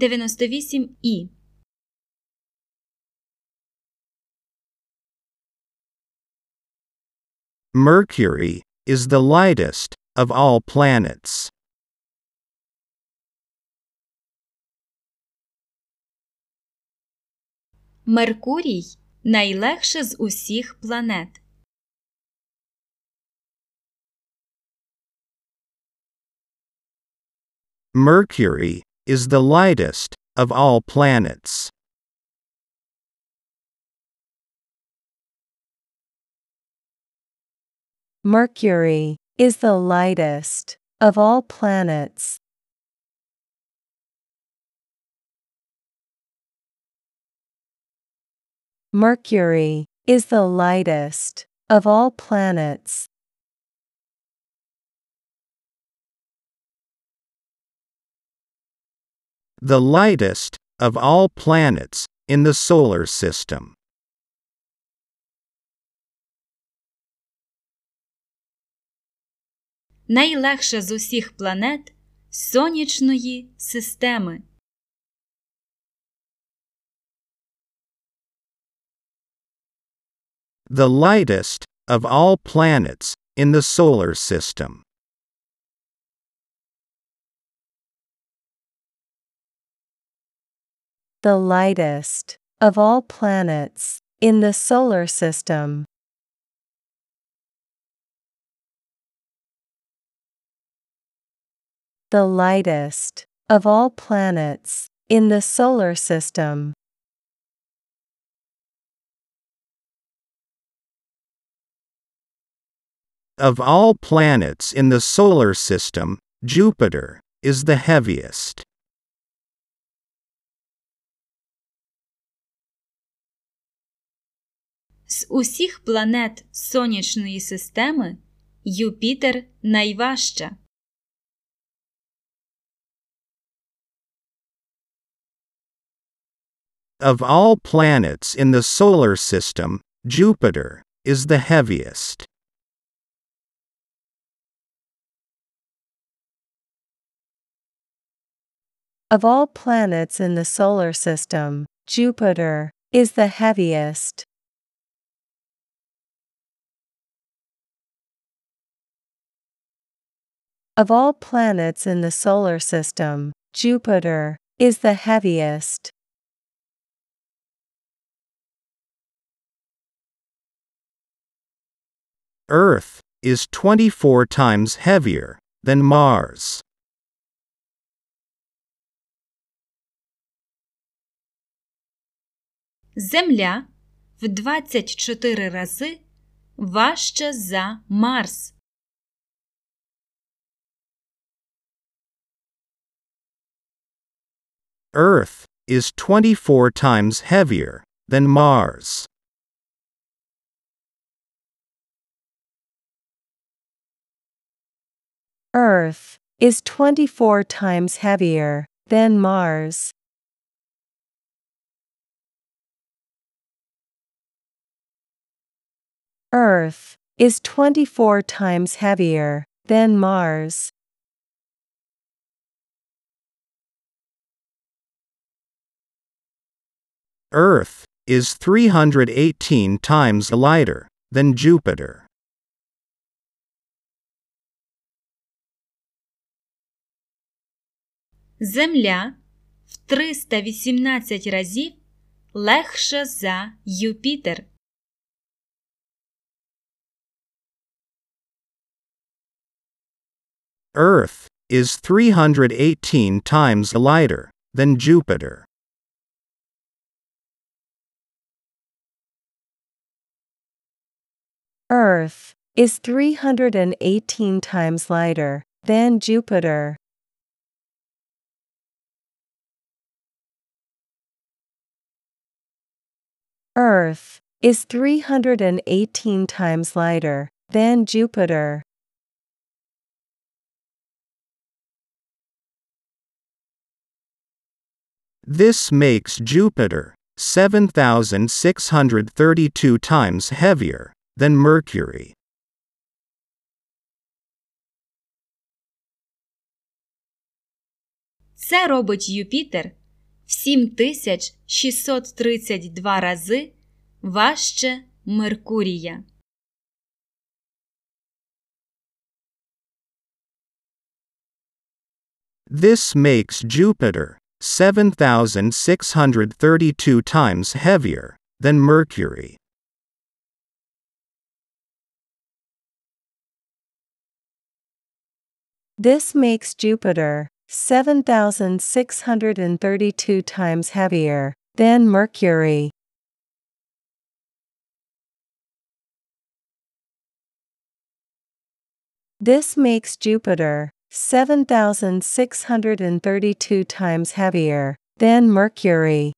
98 і. Mercury is the lightest of all planets. Меркурій найлегше з усіх планет. Mercury is the lightest of all planets. Mercury is the lightest of all planets. Mercury is the lightest of all planets. The lightest of all planets in the solar system. Найлегша з усіх планет сонячної системи. The lightest of all planets in the solar system. The lightest of all planets in the solar system. The lightest of all planets in the solar system. Of all planets in the solar system, Jupiter is the heaviest. З усіх планет сонячної системи Юпітер найважча. Of all planets in the solar system, Jupiter is the heaviest. Of all planets in the solar system, Jupiter is the heaviest. Of all planets in the solar system, Jupiter is the heaviest. Earth is 24 times heavier than Mars. Земля в 24 рази важча за Марс. Earth is 24 times heavier than Mars. Earth is 24 times heavier than Mars. Earth is 24 times heavier than Mars. Earth is 318 times lighter than Jupiter. Земля в 318 разів легша за Юпітер. Earth is 318 times lighter than Jupiter. Earth is 318 times lighter than Jupiter. Earth is 318 times lighter than Jupiter. This makes Jupiter 7,632 times heavier than Mercury. Це робить Юпітер в 7632 рази важче Меркурія. This makes Jupiter 7,632 times heavier than Mercury. This makes Jupiter 7,632 times heavier than Mercury. This makes Jupiter 7,632 times heavier than Mercury.